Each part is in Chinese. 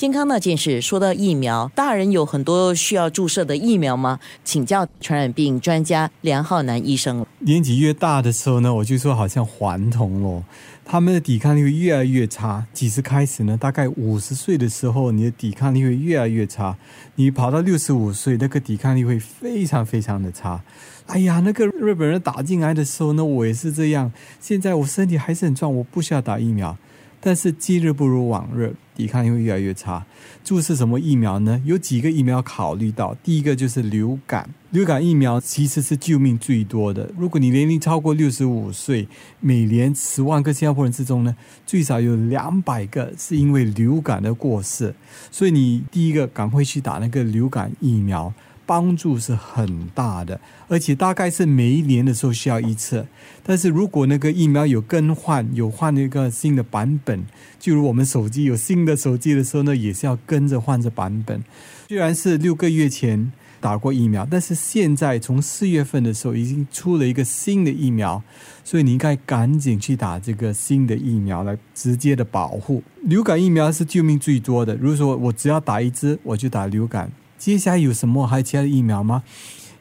健康那件事，说到疫苗，大人有很多需要注射的疫苗吗？请教传染病专家梁浩南医生。年纪越大的时候呢，我就说好像还童了，他们的抵抗力会越来越差。几时开始呢？大概五十岁的时候，你的抵抗力会越来越差。你跑到六十五岁，那个抵抗力会非常非常的差。哎呀，那个日本人打进来的时候呢，我也是这样。现在我身体还是很壮，我不需要打疫苗。但是今日不如往日，抵抗力会越来越差。注射什么疫苗呢？有几个疫苗考虑到。第一个就是流感，流感疫苗其实是救命最多的。如果你年龄超过六十五岁，每年十万个新加坡人之中呢，最少有两百个是因为流感的过世。所以你第一个赶快去打那个流感疫苗。帮助是很大的，而且大概是每一年的时候需要一次。但是如果那个疫苗有更换，有换一个新的版本，就如我们手机有新的手机的时候呢，也是要跟着换着版本。虽然是六个月前打过疫苗，但是现在从四月份的时候已经出了一个新的疫苗，所以你应该赶紧去打这个新的疫苗来直接的保护。流感疫苗是救命最多的。如果说我只要打一支，我就打流感。接下来有什么？还有其他的疫苗吗？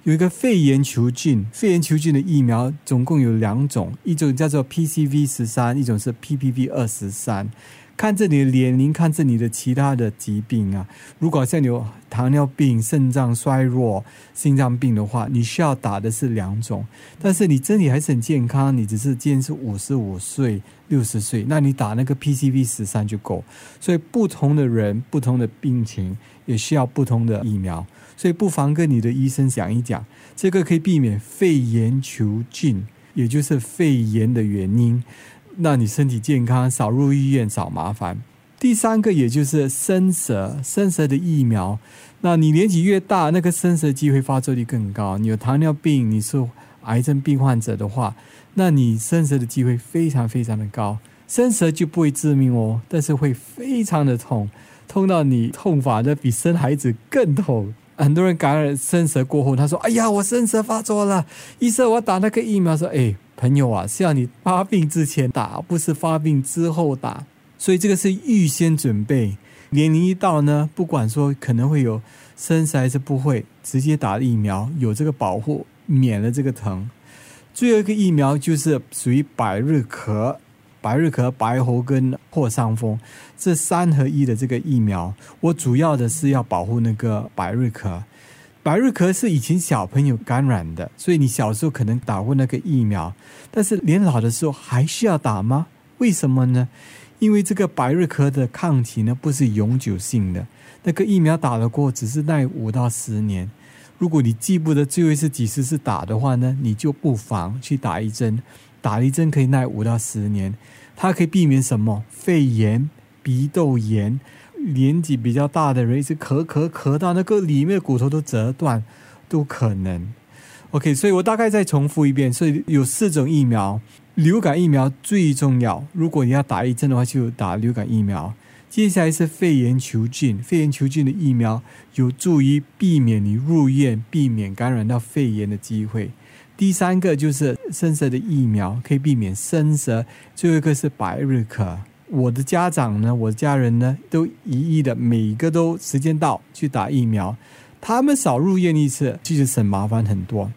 有一个肺炎球菌，肺炎球菌的疫苗总共有两种，一种叫做 PCV 十三，一种是 PPV 二十三。看着你的年龄，看着你的其他的疾病啊。如果像有糖尿病、肾脏衰弱、心脏病的话，你需要打的是两种。但是你身体还是很健康，你只是今年是五十五岁、六十岁，那你打那个 PCV 十三就够。所以不同的人、不同的病情也需要不同的疫苗。所以不妨跟你的医生讲一讲，这个可以避免肺炎球菌，也就是肺炎的原因。让你身体健康，少入医院，少麻烦。第三个，也就是生蛇，生蛇的疫苗。那你年纪越大，那个生蛇机会发作率更高。你有糖尿病，你是癌症病患者的话，那你生蛇的机会非常非常的高。生蛇就不会致命哦，但是会非常的痛，痛到你痛法的比生孩子更痛。很多人感染生蛇过后，他说：“哎呀，我生蛇发作了，医生，我打那个疫苗。”说：“哎。”朋友啊，是要你发病之前打，不是发病之后打。所以这个是预先准备。年龄一到呢，不管说可能会有生蛇还是不会，直接打疫苗，有这个保护，免了这个疼。最后一个疫苗就是属于百日咳、白日咳、白喉跟破伤风这三合一的这个疫苗。我主要的是要保护那个白日咳。白日咳是以前小朋友感染的，所以你小时候可能打过那个疫苗，但是年老的时候还需要打吗？为什么呢？因为这个白日咳的抗体呢不是永久性的，那个疫苗打了过只是耐五到十年。如果你记不得最后一次几时是打的话呢，你就不妨去打一针，打一针可以耐五到十年，它可以避免什么？肺炎、鼻窦炎。年纪比较大的人，一直咳咳咳到那个里面的骨头都折断，都可能。OK，所以我大概再重复一遍。所以有四种疫苗，流感疫苗最重要。如果你要打一针的话，就打流感疫苗。接下来是肺炎球菌，肺炎球菌的疫苗有助于避免你入院，避免感染到肺炎的机会。第三个就是生蛇的疫苗，可以避免生蛇。最后一个是百日咳。我的家长呢，我的家人呢，都一一的每个都时间到去打疫苗，他们少入院一次，其实省麻烦很多。